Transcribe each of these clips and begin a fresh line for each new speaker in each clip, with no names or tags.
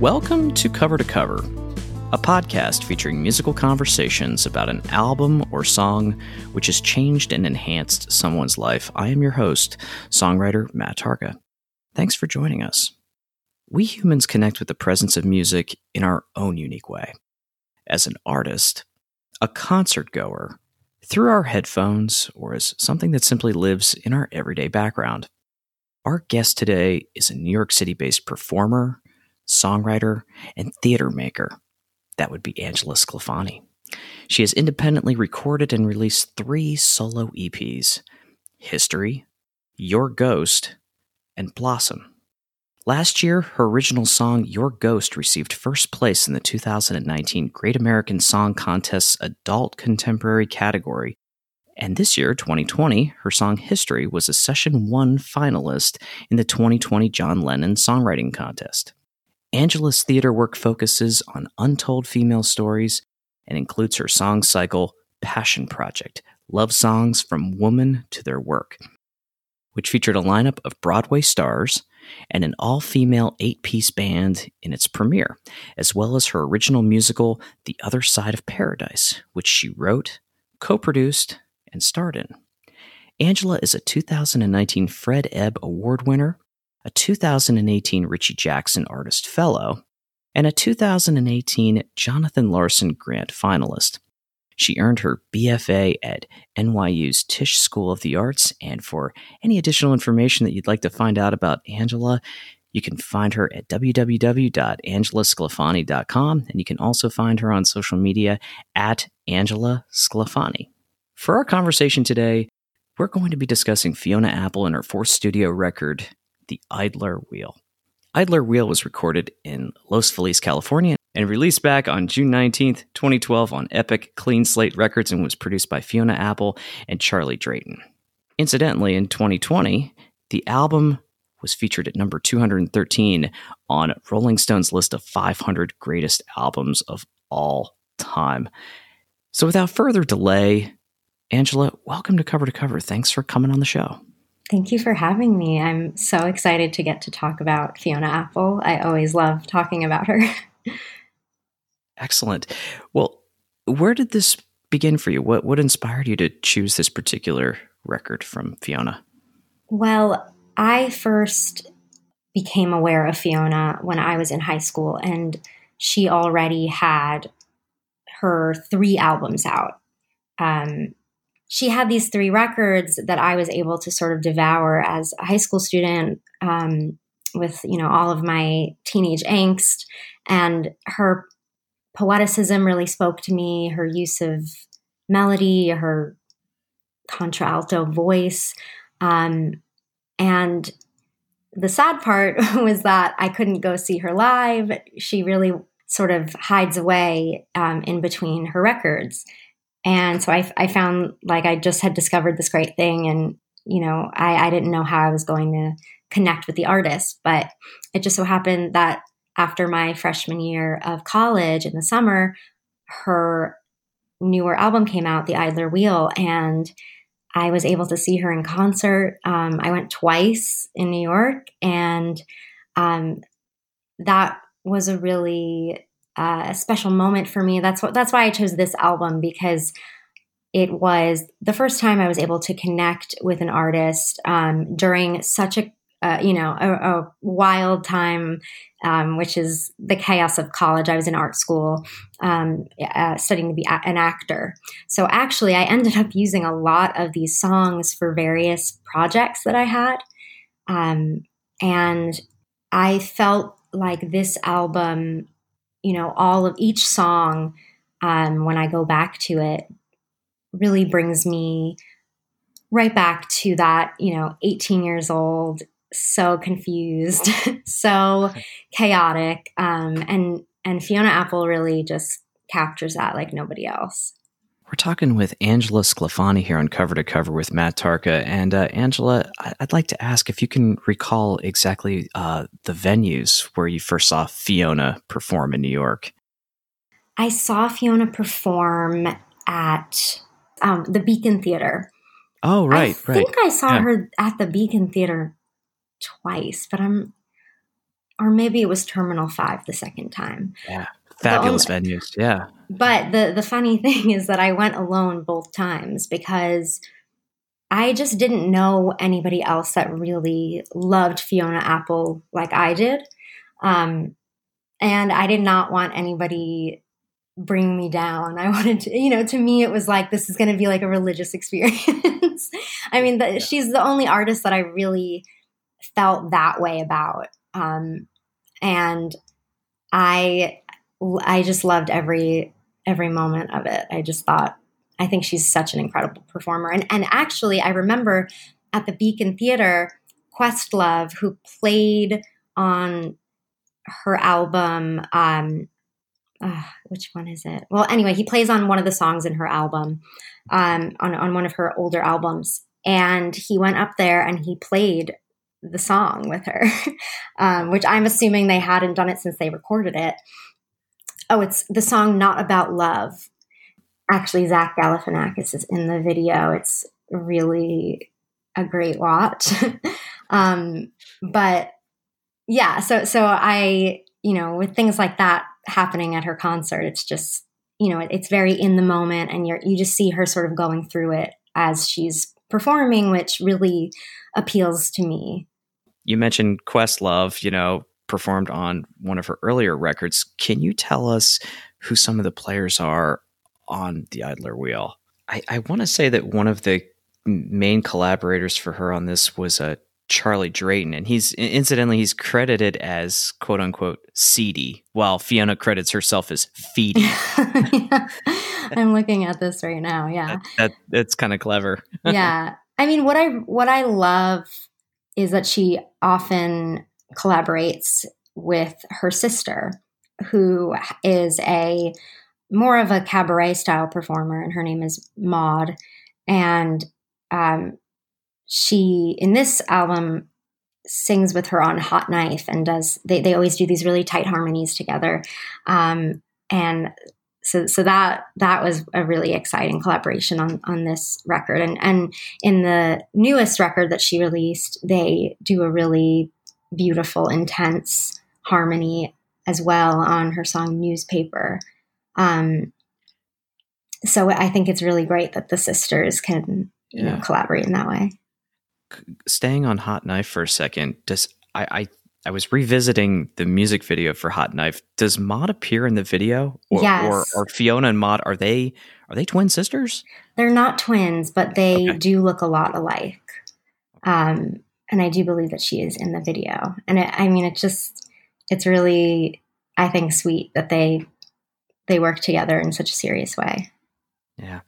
Welcome to Cover to Cover, a podcast featuring musical conversations about an album or song which has changed and enhanced someone's life. I am your host, songwriter Matt Tarka. Thanks for joining us. We humans connect with the presence of music in our own unique way. As an artist, a concert goer, through our headphones, or as something that simply lives in our everyday background. Our guest today is a New York City based performer, songwriter, and theater maker. That would be Angela Sclafani. She has independently recorded and released three solo EPs History, Your Ghost, and Blossom. Last year, her original song Your Ghost received first place in the 2019 Great American Song Contest's Adult Contemporary category. And this year, 2020, her song History was a Session 1 finalist in the 2020 John Lennon Songwriting Contest. Angela's theater work focuses on untold female stories and includes her song cycle Passion Project Love Songs from Woman to Their Work, which featured a lineup of Broadway stars and an all female eight piece band in its premiere, as well as her original musical The Other Side of Paradise, which she wrote, co produced, and starred in. Angela is a 2019 Fred Ebb Award winner a 2018 Richie Jackson Artist Fellow, and a 2018 Jonathan Larson Grant finalist. She earned her BFA at NYU's Tisch School of the Arts, and for any additional information that you'd like to find out about Angela, you can find her at www.angelasclafani.com, and you can also find her on social media at Angela Sclafani. For our conversation today, we're going to be discussing Fiona Apple and her fourth studio record, the Idler Wheel. Idler Wheel was recorded in Los Feliz, California, and released back on June 19th, 2012 on Epic Clean Slate Records and was produced by Fiona Apple and Charlie Drayton. Incidentally, in 2020, the album was featured at number 213 on Rolling Stone's list of 500 greatest albums of all time. So without further delay, Angela, welcome to Cover to Cover. Thanks for coming on the show.
Thank you for having me. I'm so excited to get to talk about Fiona Apple. I always love talking about her.
Excellent. Well, where did this begin for you? What what inspired you to choose this particular record from Fiona?
Well, I first became aware of Fiona when I was in high school and she already had her three albums out. Um, she had these three records that I was able to sort of devour as a high school student um, with you know all of my teenage angst. And her poeticism really spoke to me her use of melody her contralto voice. Um, and the sad part was that i couldn't go see her live. She really sort of hides away um, in between her records and so I, I found like I just had discovered this great thing and, you know, I, I didn't know how I was going to connect with the artist. But it just so happened that after my freshman year of college in the summer, her newer album came out, The Idler Wheel, and I was able to see her in concert. Um, I went twice in New York, and um, that was a really a special moment for me. That's what that's why I chose this album because it was the first time I was able to connect with an artist um, during such a uh, you know a, a wild time, um, which is the chaos of college. I was in art school um, uh, studying to be a- an actor. So actually, I ended up using a lot of these songs for various projects that I had, um, and I felt like this album you know, all of each song, um, when I go back to it, really brings me right back to that, you know, 18 years old, so confused, so chaotic. Um, and, and Fiona Apple really just captures that like nobody else.
We're talking with Angela Sclafani here on Cover to Cover with Matt Tarka. And uh, Angela, I'd like to ask if you can recall exactly uh, the venues where you first saw Fiona perform in New York.
I saw Fiona perform at um, the Beacon Theater.
Oh, right,
I
right.
think I saw yeah. her at the Beacon Theater twice, but I'm or maybe it was Terminal Five the second time.
Yeah, fabulous only, venues. Yeah.
But the the funny thing is that I went alone both times because I just didn't know anybody else that really loved Fiona Apple like I did. Um, and I did not want anybody bring me down. I wanted to, you know, to me, it was like, this is going to be like a religious experience. I mean, the, yeah. she's the only artist that I really felt that way about. Um, and I, I just loved every, every moment of it. I just thought, I think she's such an incredible performer. And, and actually, I remember at the Beacon Theater, Questlove, who played on her album, um, uh, which one is it? Well, anyway, he plays on one of the songs in her album, um, on, on one of her older albums. And he went up there and he played the song with her, um, which I'm assuming they hadn't done it since they recorded it. Oh, it's the song Not About Love. Actually, Zach Galifianakis is in the video. It's really a great watch. um, but yeah, so so I, you know, with things like that happening at her concert, it's just, you know, it's very in the moment and you're you just see her sort of going through it as she's performing, which really appeals to me.
You mentioned Questlove, you know, performed on one of her earlier records. Can you tell us who some of the players are on the Idler Wheel? I, I want to say that one of the main collaborators for her on this was a Charlie Drayton, and he's incidentally he's credited as quote unquote seedy, while Fiona credits herself as feedy.
yeah. I'm looking at this right now. Yeah,
that, that that's kind of clever.
yeah, I mean what I what I love is that she often collaborates with her sister, who is a more of a cabaret style performer, and her name is Maude, and um, she in this album sings with her on hot knife and does they, they always do these really tight harmonies together. Um, and so so that that was a really exciting collaboration on on this record. And and in the newest record that she released they do a really beautiful intense harmony as well on her song newspaper um, so i think it's really great that the sisters can you yeah. know collaborate in that way
staying on Hot Knife for a second, does I, I I was revisiting the music video for Hot Knife. Does Maude appear in the video?
Or,
yes. Or, or Fiona and Maude are they are they twin sisters?
They're not twins, but they okay. do look a lot alike. Um, and I do believe that she is in the video. And it, I mean, it's just it's really I think sweet that they they work together in such a serious way.
Yeah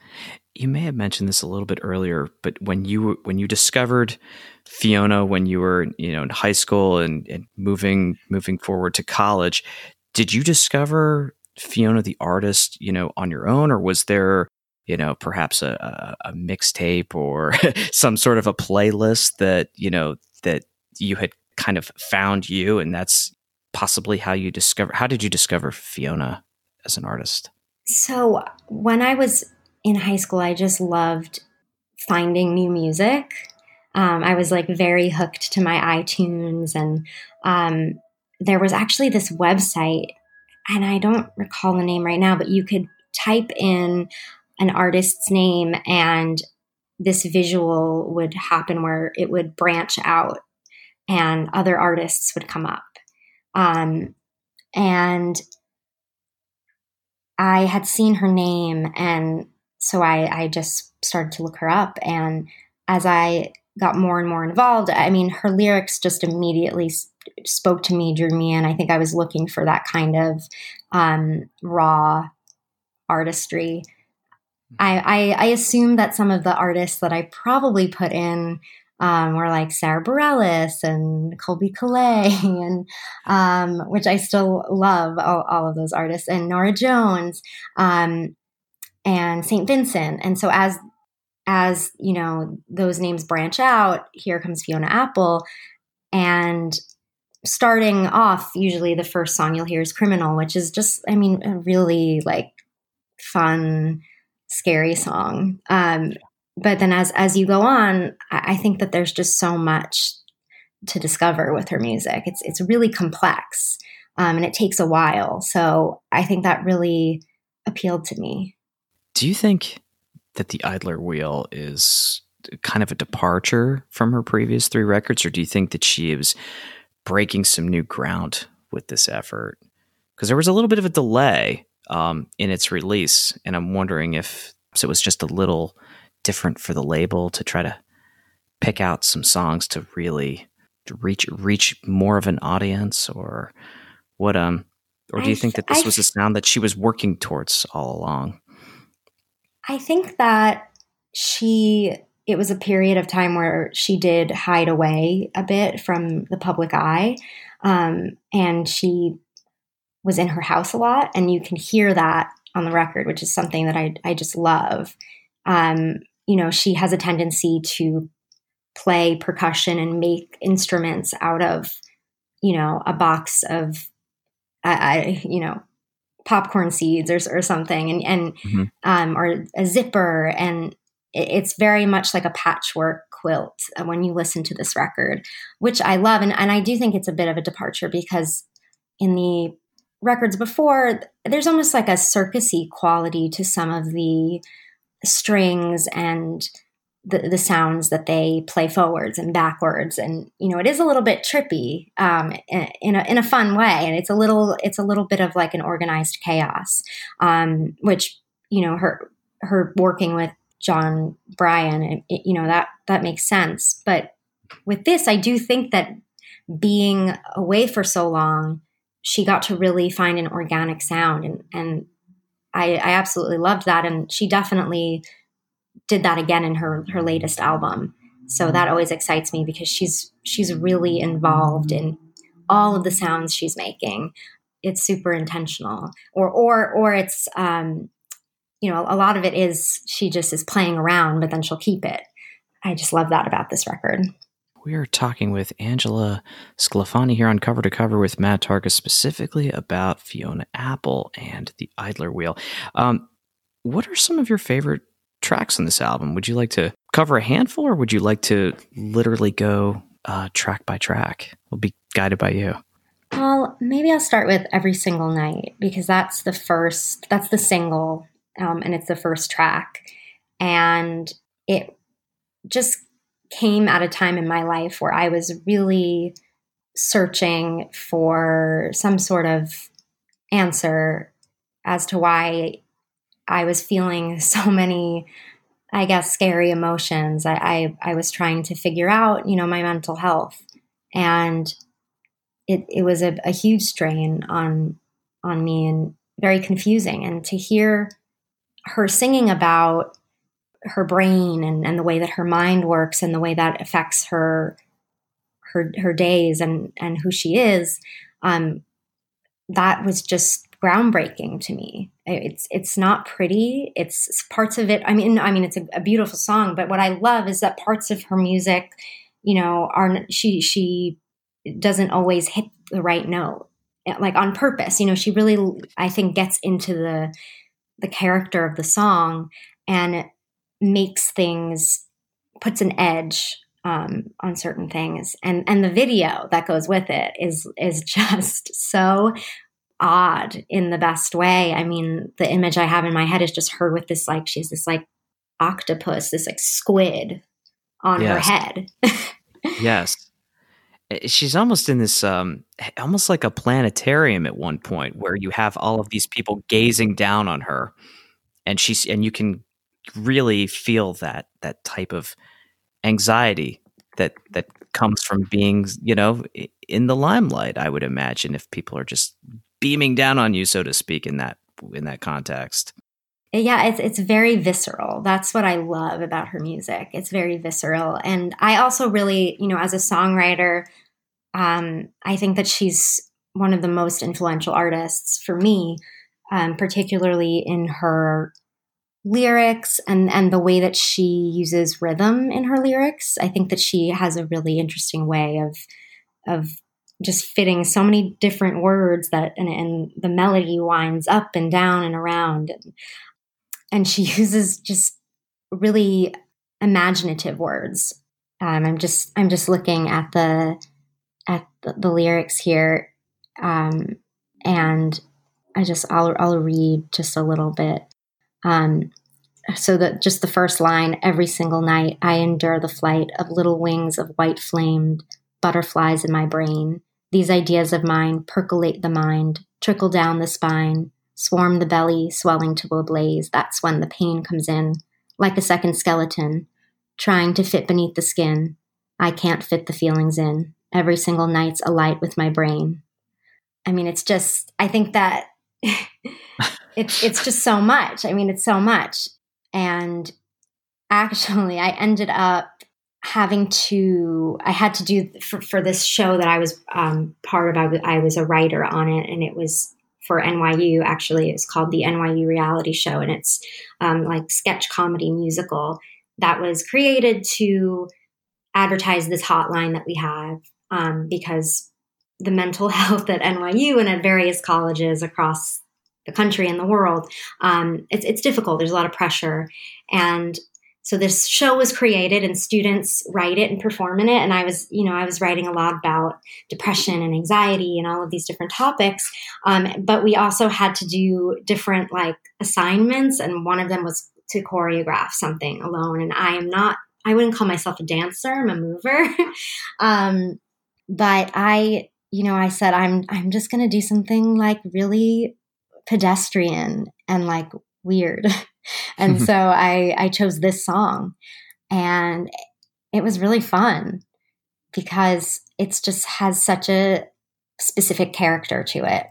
you may have mentioned this a little bit earlier, but when you when you discovered Fiona when you were you know in high school and, and moving moving forward to college, did you discover Fiona the artist you know on your own, or was there you know perhaps a, a, a mixtape or some sort of a playlist that you know that you had kind of found you, and that's possibly how you discover. How did you discover Fiona as an artist?
So when I was in high school, I just loved finding new music. Um, I was like very hooked to my iTunes, and um, there was actually this website, and I don't recall the name right now, but you could type in an artist's name, and this visual would happen where it would branch out, and other artists would come up. Um, and I had seen her name and so I, I just started to look her up. And as I got more and more involved, I mean, her lyrics just immediately spoke to me, drew me in. I think I was looking for that kind of um, raw artistry. I, I, I assume that some of the artists that I probably put in um, were like Sara Bareilles and Colbie Caillat, and um, which I still love all, all, of those artists, and Norah Jones. Um, and St. Vincent. And so as as you know those names branch out, here comes Fiona Apple, and starting off, usually the first song you'll hear is "Criminal," which is just, I mean, really like fun, scary song. Um, but then as as you go on, I, I think that there's just so much to discover with her music. It's it's really complex um, and it takes a while. So I think that really appealed to me.
Do you think that the Idler Wheel is kind of a departure from her previous three records, or do you think that she is breaking some new ground with this effort? Because there was a little bit of a delay um, in its release, and I'm wondering if it was just a little different for the label to try to pick out some songs to really reach reach more of an audience, or what? Um, or do you think that this was a sound that she was working towards all along?
I think that she it was a period of time where she did hide away a bit from the public eye. Um, and she was in her house a lot. And you can hear that on the record, which is something that I, I just love. Um, you know, she has a tendency to play percussion and make instruments out of, you know, a box of, I, I you know, popcorn seeds or, or something and, and mm-hmm. um, or a zipper and it's very much like a patchwork quilt when you listen to this record which i love and, and i do think it's a bit of a departure because in the records before there's almost like a circusy quality to some of the strings and the, the sounds that they play forwards and backwards. And you know it is a little bit trippy um, in, a, in a fun way. And it's a little it's a little bit of like an organized chaos um, which you know her her working with Jon Brion it, it, you know that that makes sense. But with this I do think that being away for so long she got to really find an organic sound and and I, I absolutely loved that and she definitely did that again in her her latest album. So that always excites me because she's she's really involved in all of the sounds she's making. It's super intentional, or or or it's um, you know a lot of it is she just is playing around, but then she'll keep it. I just love that about this record.
We are talking with Angela Sclafani here on Cover to Cover with Matt Tarka specifically about Fiona Apple and the Idler Wheel. Um, what are some of your favorite tracks on this album. Would you like to cover a handful or would you like to literally go uh, track by track? We'll be guided by you.
Well, maybe I'll start with Every Single Night because that's the first, that's the single, um, and it's the first track. And it just came at a time in my life where I was really searching for some sort of answer as to why I was feeling so many, I guess, scary emotions. I, I, I was trying to figure out, you know, my mental health, and it it was a, a huge strain on on me and very confusing. And to hear her singing about her brain and, and the way that her mind works and the way that affects her her her days and and who she is um that was just groundbreaking to me. It's it's not pretty. It's parts of it. I mean, I mean, it's a, a, beautiful song. But what I love is that parts of her music, you know, are she she doesn't always hit the right note, eh, like on purpose. You know, she really, I think, gets into the the character of the song and makes things puts an edge um, on certain things and and the video that goes with it is is just so odd in the best way. I mean, the image I have in my head is just her with this like she's this like octopus, this like squid on yes. her head.
yes. Eh, she's almost in this um almost like a planetarium at one point where you have all of these people gazing down on her and she's and you can really feel that that type of anxiety that that comes from being you know in the limelight i would imagine if people are just beaming down on you, so to speak, in that in that context.
Yeah, it's it's very visceral. That's what I love about her music. It's very visceral, and I also really, you know, as a songwriter, um, I think that she's one of the most influential artists for me, um, particularly in her lyrics and and the way that she uses rhythm in her lyrics. I think that she has a really interesting way of of just fitting so many different words that and, and the melody winds up and down and around and, and she uses just really imaginative words um, i'm just i'm just looking at the at the, the lyrics here, um, and I just I'll I'll read just a little bit. Um, so that just the first line every single night I endure the flight of little wings of white flamed butterflies in my brain. These ideas of mine percolate the mind, trickle down the spine, swarm the belly, swelling to a blaze. That's when the pain comes in, like a second skeleton, trying to fit beneath the skin. I can't fit the feelings in. Every single night's alight with my brain. I mean, it's just, I think that it's, it's just so much. I mean, it's so much. And actually, I ended up having to, I had to do for, for this show that I was um, part of, I was a writer on it, and it was for NYU. Actually, it's called the NYU Reality Show, and it's um, like sketch comedy musical that was created to advertise this hotline that we have um, because the mental health at NYU and at various colleges across the country and the world, um, it's, it's difficult. There's a lot of pressure. And so this show was created and students write it and perform in it. And I was, you know, I was writing a lot about depression and anxiety and all of these different topics. Um, but we also had to do different like assignments. And one of them was to choreograph something alone. And I am not, I wouldn't call myself a dancer. I'm a mover. um, but I, you know, I said, I'm, I'm just going to do something like really pedestrian and like weird. and so I I chose this song and it was really fun because it's just has such a specific character to it.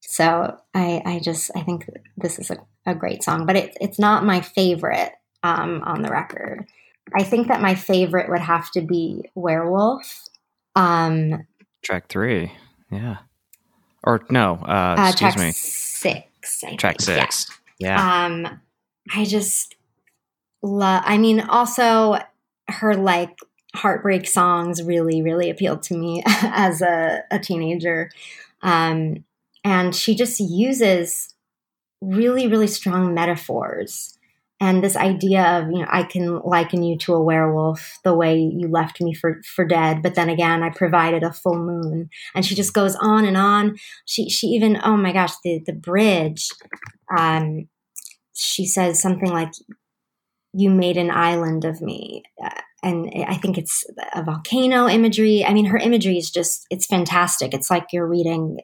So I I just I think this is a, a great song, but it, it's not my favorite um, on the record. I think that my favorite would have to be Werewolf. Um,
track three, yeah, or no, uh, uh excuse me
six. I
Track think. six. Yeah.
yeah. Um, I just love. I mean, also her like heartbreak songs really, really appealed to me as a, a teenager. Um, and she just uses really, really strong metaphors and this idea of you know i can liken you to a werewolf the way you left me for for dead but then again i provided a full moon. And she just goes on and on. She she even oh my gosh the the bridge um she says something like you made an island of me. Uh, and i think it's a volcano imagery. I mean her imagery is just it's fantastic. It's like you're reading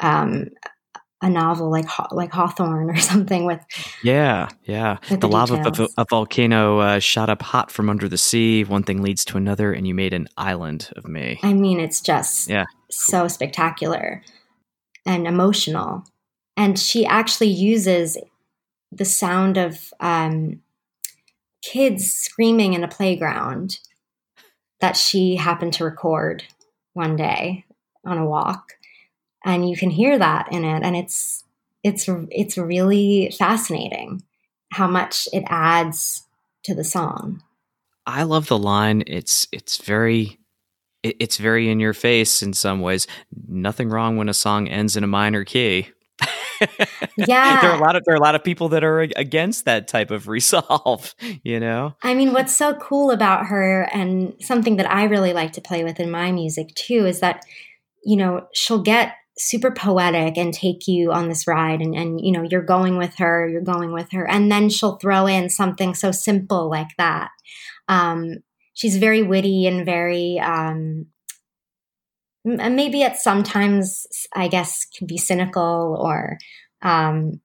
um a novel like like Hawthorne or something with
yeah yeah. with the, the lava of a, a volcano uh, shot up hot from under the sea. One thing leads to another and you made an island of me.
I mean it's just
yeah.
so spectacular and emotional. And she actually uses the sound of um, kids screaming in a playground that she happened to record one day on a walk and you can hear that in it and it's it's it's really fascinating how much it adds to the song.
I love the line it's it's very it's very in your face in some ways. Nothing wrong when a song ends in a minor key.
Yeah.
There are a lot of there are a lot of people that are against that type of resolve you know?
I mean what's so cool about her and something that i really like to play with in my music too is that you know she'll get super poetic and take you on this ride and, and you know you're going with her you're going with her. And then she'll throw in something so simple like that. Um, she's very witty and very um, maybe at sometimes i guess can be cynical or um,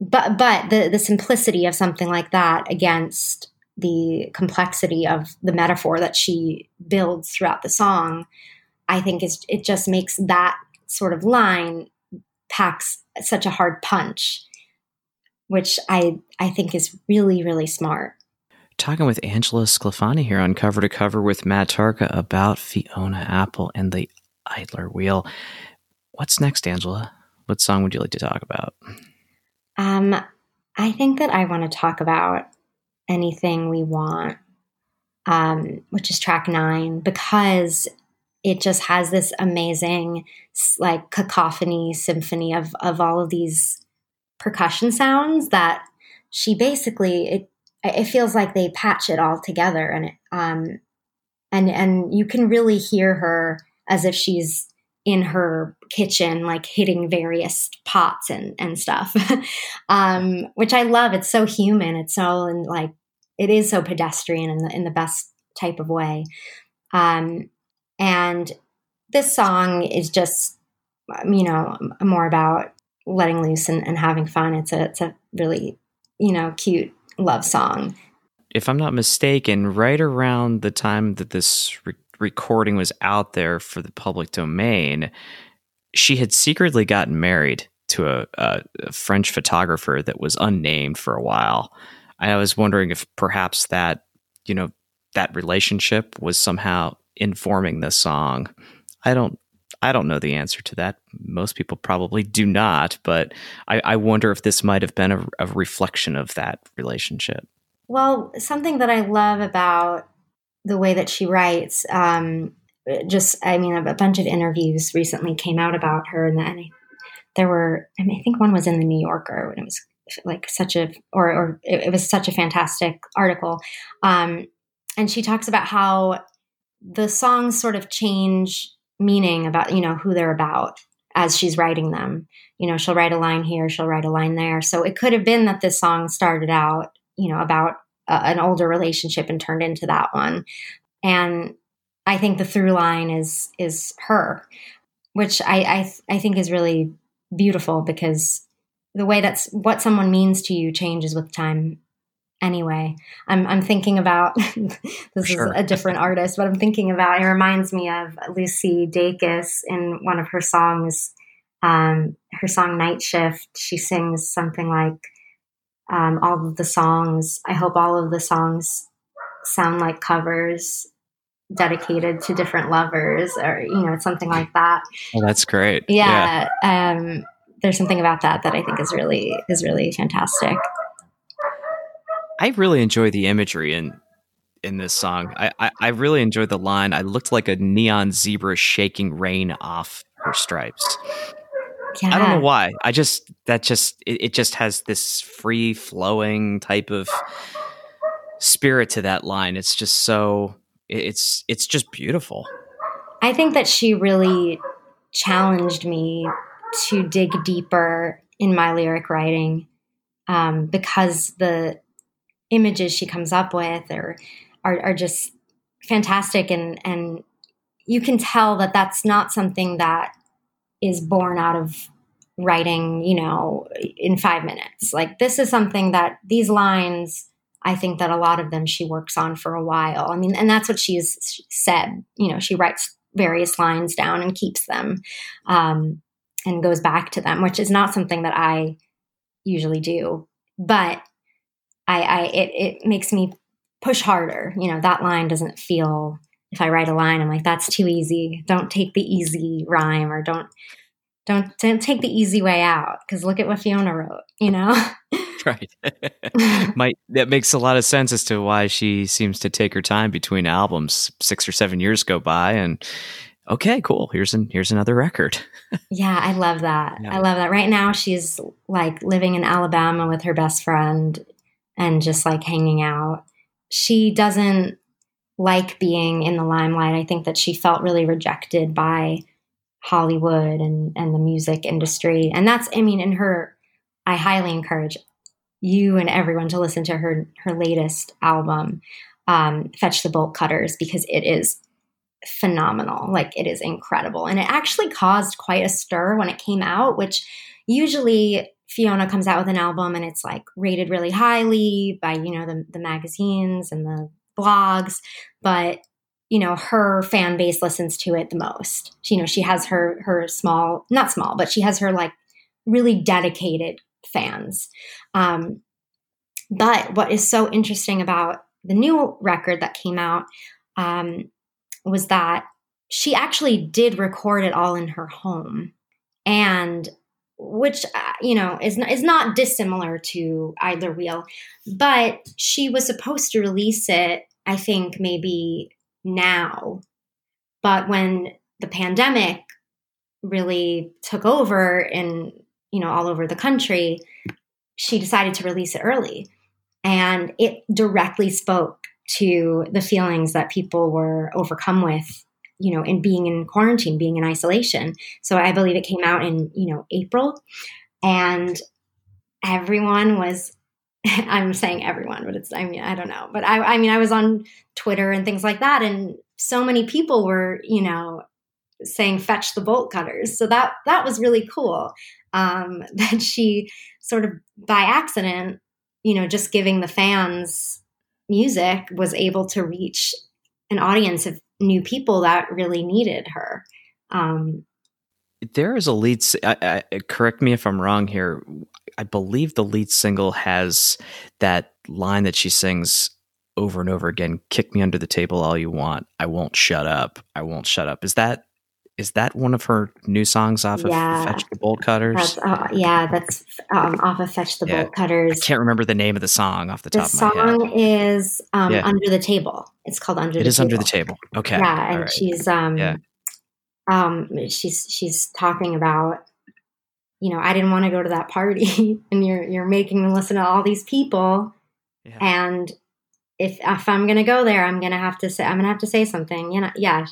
but but the the simplicity of something like that against the complexity of the metaphor that she builds throughout the song i think is it just makes that sort of line packs such a hard punch, which I I think is really really smart.
Talking with Angela Sclafani here on Cover to Cover with Matt Tarka about Fiona Apple and the Idler Wheel. What's next, Angela? What song would you like to talk about?
Um, I think that I want to talk about anything we want, um, which is track nine, because it just has this amazing like cacophony symphony of of all of these percussion sounds that she basically it it feels like they patch it all together and it, um and and you can really hear her as if she's in her kitchen, like hitting various pots and, and stuff, um, which I love. It's so human. It's so like, it is so pedestrian in the, in the best type of way. Um, and this song is just, you know, more about letting loose and, and having fun. It's a, it's a really, you know, cute love song.
If I'm not mistaken, right around the time that this re- recording was out there for the public domain, she had secretly gotten married to a, a, a French photographer that was unnamed for a while. I was wondering if perhaps that, you know, that relationship was somehow informing the song. I don't I don't know the answer to that. Most people probably do not, but I, I wonder if this might have been a, a, reflection of that relationship.
Well, something that I love about the way that she writes, um, just I mean, a, bunch of interviews recently came out about her, and then there were, I mean, I think one was in the New Yorker, and it was like such a, or, or it, it was such a fantastic article. Um, and she talks about how the songs sort of change meaning about you know who they're about as she's writing them. You know she'll write a line here she'll write a line there. So it could have been that this song started out you know about a, an older relationship and turned into that one. And i think the through line is is her which i i, I think is really beautiful because the way that's what someone means to you changes with time anyway. I'm, I'm thinking about this sure. is a different artist, but I'm thinking about it reminds me of Lucy Dacus in one of her songs, um, her song Night Shift. She sings something like um, all of the songs. I hope all of the songs sound like covers dedicated to different lovers or you know something like that
oh that's great
yeah, yeah. Um, there's something about that that i think is really is really fantastic
I really enjoy the imagery in in this song. I, I, I really enjoyed the line. I looked like a neon zebra shaking rain off her stripes. Yeah. I don't know why. I just that just it, it just has this free flowing type of spirit to that line. It's just so it's it's just beautiful.
I think that she really challenged me to dig deeper in my lyric writing um, because the images she comes up with are are, are just fantastic. And and you can tell that that's not something that is born out of writing you know in five minutes. Like this is something that these lines i think that a lot of them she works on for a while. I mean and that's what she's said you know she writes various lines down and keeps them um, and goes back to them which is not something that i usually do. But I, I it, it makes me push harder. You know, that line doesn't feel if I write a line, I'm like, that's too easy. Don't take the easy rhyme or don't don't don't take the easy way out because look at what Fiona wrote, you know?
right. Might that makes a lot of sense as to why she seems to take her time between albums. Six or seven years go by and okay, cool. Here's an here's another record.
yeah, I love that. Yeah. I love that. Right now she's like living in Alabama with her best friend and just like hanging out. She doesn't like being in the limelight. I think that she felt really rejected by Hollywood and, and the music industry. And that's, I mean, in her, I highly encourage you and everyone to listen to her her latest album, um, Fetch the Bolt Cutters, because it is phenomenal. Like it is incredible. And it actually caused quite a stir when it came out, which usually Fiona comes out with an album and it's like rated really highly by, you know, the, the magazines and the blogs, but you know, her fan base listens to it the most. You know, she has her her small, not small, but she has her like really dedicated fans. Um, but what is so interesting about the new record that came out um, was that she actually did record it all in her home. And which uh, you know is not, is not dissimilar to Idler Wheel, but she was supposed to release it. I think maybe now, but when the pandemic really took over in you know all over the country, she decided to release it early, and it directly spoke to the feelings that people were overcome with you know, in being in quarantine, being in isolation. So I believe it came out in, you know, April. And everyone was I'm saying everyone, but it's I mean, I don't know. But I I mean I was on Twitter and things like that and so many people were, you know, saying fetch the bolt cutters. So that that was really cool. Um, that she sort of by accident, you know, just giving the fans music was able to reach an audience of new people that really needed her. Um,
there is a lead. I, I, correct me if I'm wrong here. I believe the lead single has that line that she sings over and over again. Kick me under the table all you want. I won't shut up. I won't shut up. Is that is that one of her new songs off yeah. of Fetch the Bolt Cutters?
That's, uh, yeah, that's um, off of Fetch the yeah. Bolt Cutters.
I can't remember the name of the song off the,
the
top of my head.
The song is um, yeah. Under the Table. It's called Under
it
the
is
Table.
Under the Table. Okay.
Yeah, and right. she's um, yeah. um, she's she's talking about you know I didn't want to go to that party, and you're you're making me listen to all these people, yeah. and if if I'm gonna go there, I'm gonna have to say I'm gonna have to say something. You know, yeah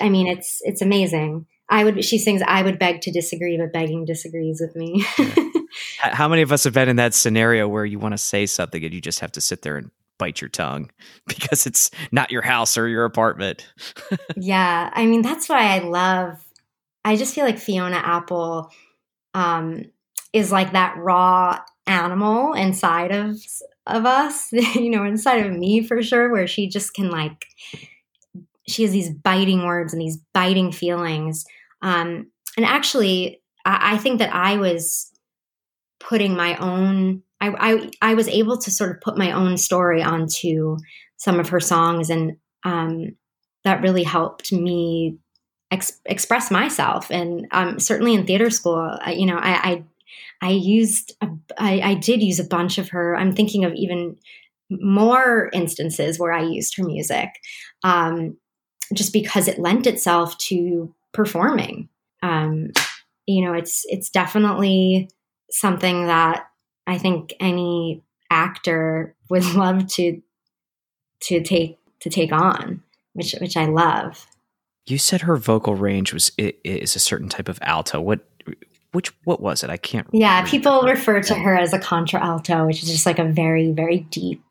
I mean, it's it's amazing. I would. She sings, "I would beg to disagree, but begging disagrees with me."
How many of us have been in that scenario where you want to say something and you just have to sit there and bite your tongue because it's not your house or your apartment?
yeah, I mean that's why I love. I just feel like Fiona Apple um, is like that raw animal inside of of us, you know, inside of me for sure, where she just can like she has these biting words and these biting feelings. Um, and actually, I, I, think that I was putting my own. I, I, I was able to sort of put my own story onto some of her songs, and um, that really helped me ex- express myself. And um, certainly in theater school, you know, I, I I used, a, I, I did use a bunch of her. I'm thinking of even more instances where I used her music. Um, just because it lent itself to performing. Um, you know, it's it's definitely something that I think any actor would love to to take to take on, which which I love.
You said her vocal range was is a certain type of alto. What which what was it? I can't.
Yeah, people refer to her as a contralto, which is just like a very very deep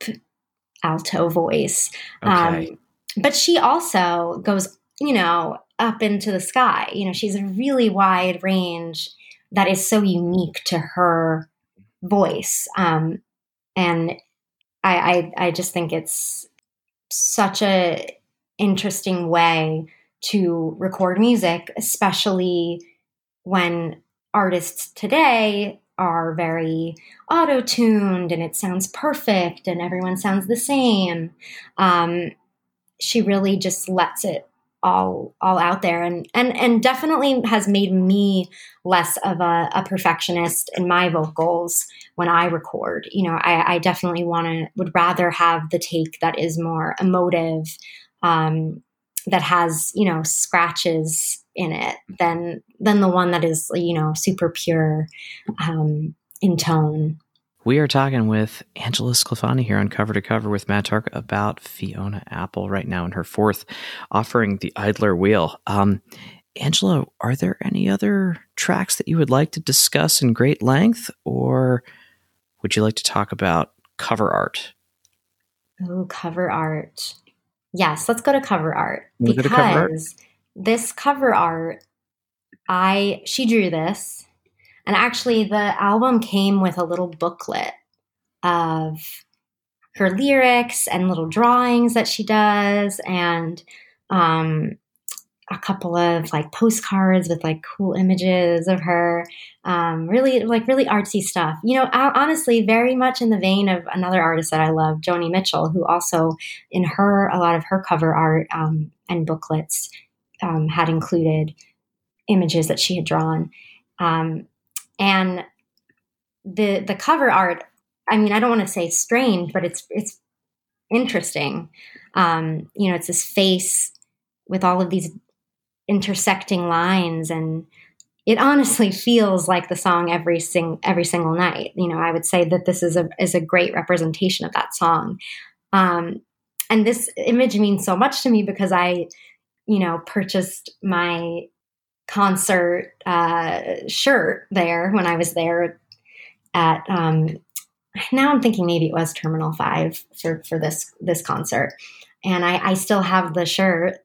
alto voice. Okay. Um, but she also goes, you know, up into the sky. You know, she's a really wide range that is so unique to her voice. Um, and I, I, I just think it's such a interesting way to record music, especially when artists today are very auto tuned and it sounds perfect and everyone sounds the same. Um, she really just lets it all all out there and and and definitely has made me less of a, a perfectionist in my vocals when I record. You know, I, I definitely want to would rather have the take that is more emotive, um, that has you know scratches in it than than the one that is you know super pure um, in tone.
We are talking with Angela Sclafani here on Cover to Cover with Matt Tarka about Fiona Apple right now in her fourth offering, The Idler Wheel. Um, Angela, are there any other tracks that you would like to discuss in great length, or would you like to talk about cover art?
Oh, cover art. Yes, let's go to cover art because cover art? this cover art, I she drew this and actually, the album came with a little booklet of her lyrics and little drawings that she does, and um, a couple of like postcards with like cool images of her. Um, really, like really artsy stuff. You know, honestly, very much in the vein of another artist that I love, Joni Mitchell, who also in her a lot of her cover art um, and booklets um, had included images that she had drawn. Um, and the the cover art i mean i don't want to say strange but it's it's interesting. Um you know it's this face with all of these intersecting lines and it honestly feels like the song every sing every single night. You know i would say that this is a is a great representation of that song. Um and this image means so much to me because i you know, purchased my concert uh, shirt there when I was there at um, now I'm thinking maybe it was Terminal Five for for this this concert, and I, I still have the shirt,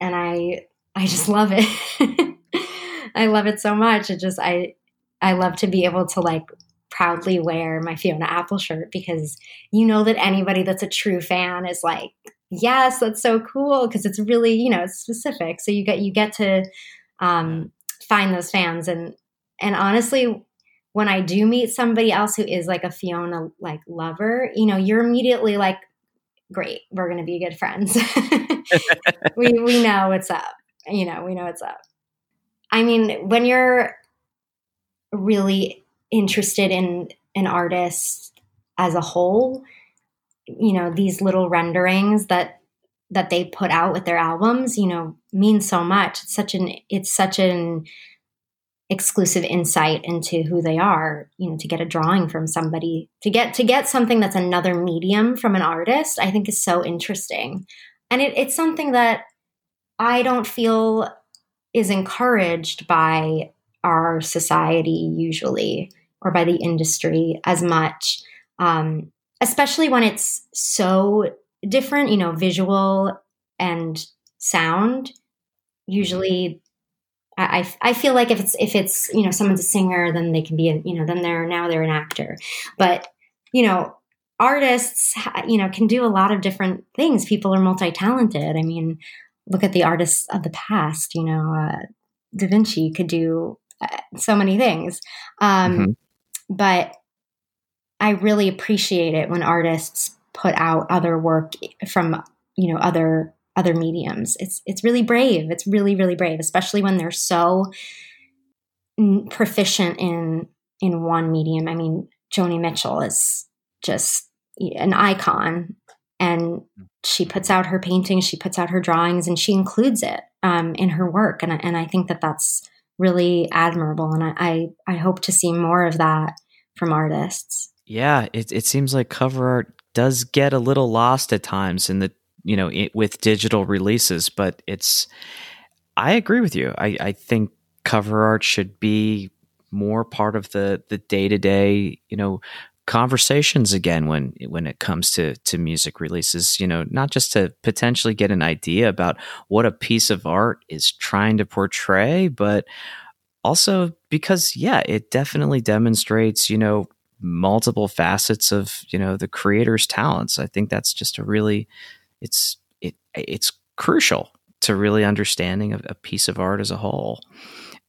and I I just love it. I love it so much. It just I I love to be able to like proudly wear my Fiona Apple shirt because you know that anybody that's a true fan is like, yes, that's so cool because it's really you know it's specific. So you get you get to um, find those fans and and honestly when I do meet somebody else who is like a Fiona like lover, you know, you're immediately like, great, we're going to be good friends. we we know what's up. You know, we know what's up. I mean, when you're really interested in an artist as a whole, you know, these little renderings that that they put out with their albums, you know, mean so much. It's such an it's such an exclusive insight into who they are you know to get a drawing from somebody to get to get something that's another medium from an artist i think is so interesting and it, it's something that i don't feel is encouraged by our society usually or by the industry as much um, especially when it's so different you know visual and sound usually I, I feel like if it's if it's you know someone's a singer then they can be a, you know then they're now they're an actor. But you know artists you know can do a lot of different things. People are multi-talented. I mean look at the artists of the past you know uh, da vinci could do uh, so many things. Um, mm-hmm. but i really appreciate it when artists put out other work from you know other other mediums. It's it's really brave. It's really really brave, especially when they're so proficient in in one medium. I mean, Joni Mitchell is just an icon and she puts out her paintings, she puts out her drawings, and she includes it um, in her work. And, and I think that that's really admirable. And I, I, I hope to see more of that from artists.
Yeah, it, it seems like cover art does get a little lost at times in the you know it, with digital releases but it's i agree with you. I, I think cover art should be more part of the the day-to-day you know conversations again when when it comes to to music releases you know not just to potentially get an idea about what a piece of art is trying to portray but also because yeah it definitely demonstrates you know multiple facets of you know the creator's talents. I think that's just a really it's it it's crucial to really understanding a, a piece of art as a whole.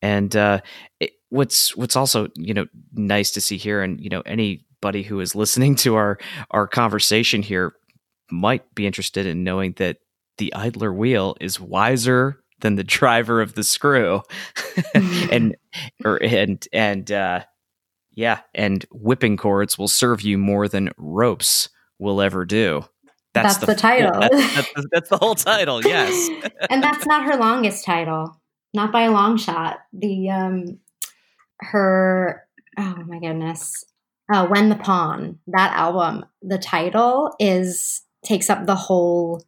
And uh, it, what's what's also you know nice to see here, and you know anybody who is listening to our our conversation here might be interested in knowing that the idler wheel is wiser than the driver of the screw, and or and and uh, yeah, and whipping cords will serve you more than ropes will ever do.
That's, that's the, the, title.
That's, that's, that's, the whole title. Yes.
and that's not her longest title, not by a long shot. The um, her oh my goodness, uh, when the pawn that album, the title is takes up the whole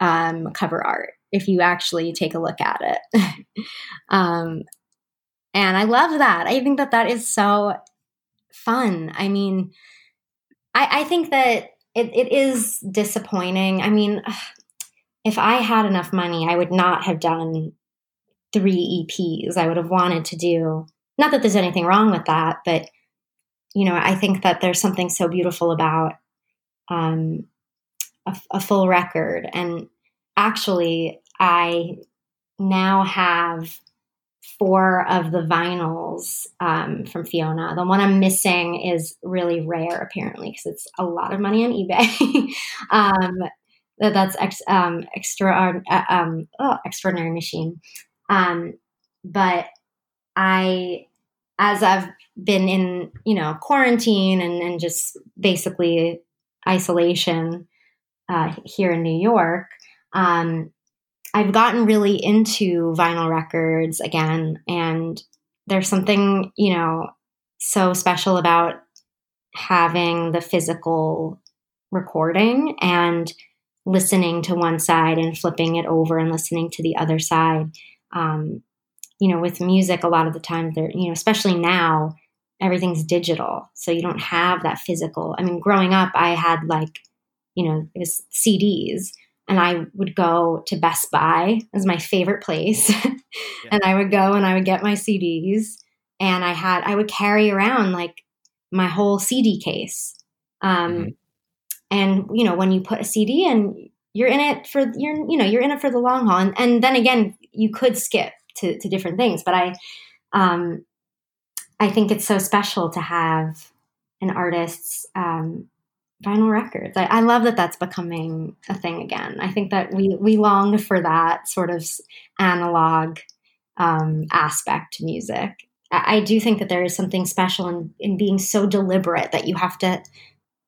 um, cover art. If you actually take a look at it, um, and I love that. I think that that is so fun. I mean, I, I think that it, it is disappointing. I mean, if I had enough money, I would not have done three EPs. I would have wanted to do, not that there's anything wrong with that, but, you know, I think that there's something so beautiful about um, a, a full record. And actually, I now have four of the vinyls um, from Fiona. The one I'm missing is really rare, apparently, because it's a lot of money on eBay. um, that's ex, um, extra, uh, um, oh, extraordinary machine. Um, but I, as I've been in, you know, quarantine and, and just basically isolation uh, here in New York, um, I've gotten really into vinyl records again, and there's something, you know, so special about having the physical recording and listening to one side and flipping it over and listening to the other side. Um, you know, with music, a lot of the time, there, you know, especially now, everything's digital, so you don't have that physical. I mean, growing up, I had like, you know, it was CDs, and I would go to Best Buy as my favorite place, yeah. and I would go and I would get my CDs, and I had I would carry around like my whole CD case. Um, mm-hmm. And you know, when you put a CD in, you're in it for you're you know you're in it for the long haul. And, and then again, you could skip to, to different things, but I um, I think it's so special to have an artist's um, vinyl records. I, I, love that that's becoming a thing again. I think that we we long for that sort of analog um, aspect to music. I, I, do think that there is something special in, in being so deliberate that you have to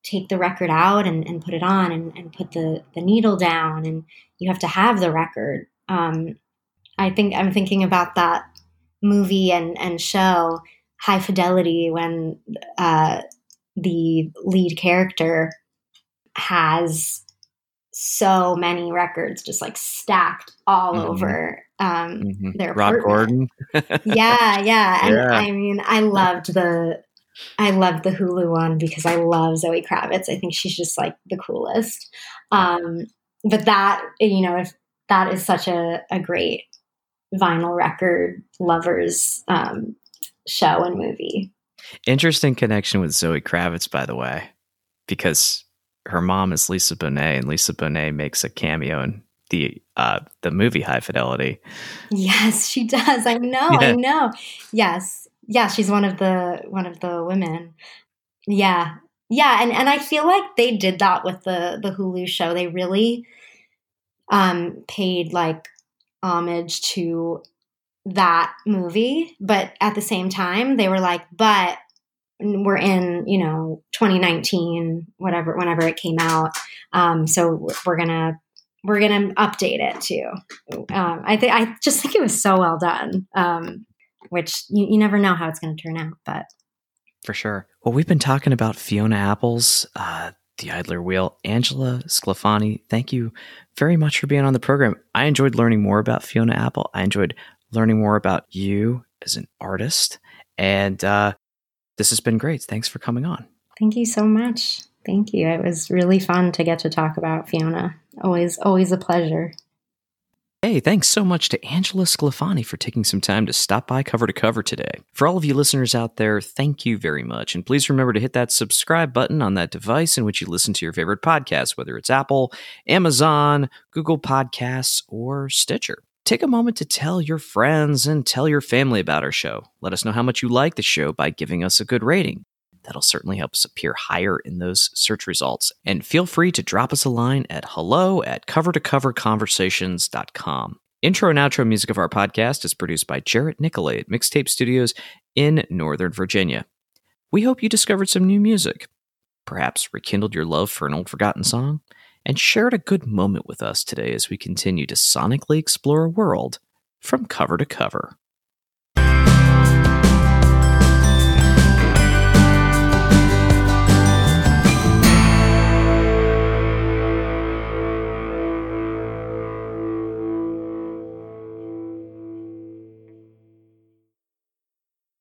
take the record out and, and put it on and, and put the, the needle down and you have to have the record. Um, I think I'm thinking about that movie and, and show High Fidelity when uh, the lead character has so many records just like stacked all mm-hmm. over um mm-hmm. their
Rob Gordon.
yeah, yeah. And yeah. I mean, I loved the I loved the Hulu one because I love Zoe Kravitz. I think she's just like the coolest. Um but that you know, if that is such a, a great vinyl record lovers um show and movie.
Interesting connection with Zoe Kravitz, by the way, because her mom is Lisa Bonet, and Lisa Bonet makes a cameo in the uh, the movie High Fidelity.
Yes, she does. I know. Yeah. I know. Yes, yeah. She's one of the one of the women. Yeah, yeah. And and I feel like they did that with the the Hulu show. They really um paid like homage to that movie, but at the same time, they were like, but we're in, you know, 2019, whatever, whenever it came out. Um, so we're gonna we're gonna update it too. Um, I think I just think it was so well done. Um, which you, you never know how it's to turn out, but
for sure. Well, we've been talking about Fiona Apple's uh, The Idler Wheel. Angela Sclafani, thank you very much for being on the program. I enjoyed learning more about Fiona Apple. I enjoyed learning more about you as an artist. And uh, this has been great. Thanks for coming on.
Thank you so much. Thank you. It was really fun to get to talk about Fiona. Always, always a pleasure.
Hey, thanks so much to Angela Sclafani for taking some time to stop by cover to cover today. For all of you listeners out there, thank you very much. And please remember to hit that subscribe button on that device in which you listen to your favorite podcast, whether it's Apple, Amazon, Google Podcasts, or Stitcher. Take a moment to tell your friends and tell your family about our show. Let us know how much you like the show by giving us a good rating. That'll certainly help us appear higher in those search results. And feel free to drop us a line at hello at cover to cover conversations.com. Intro and outro music of our podcast is produced by Jarrett Nicolay at Mixtape Studios in Northern Virginia. We hope you discovered some new music, perhaps rekindled your love for an old forgotten song, and shared a good moment with us today as we continue to sonically explore a world from cover to cover.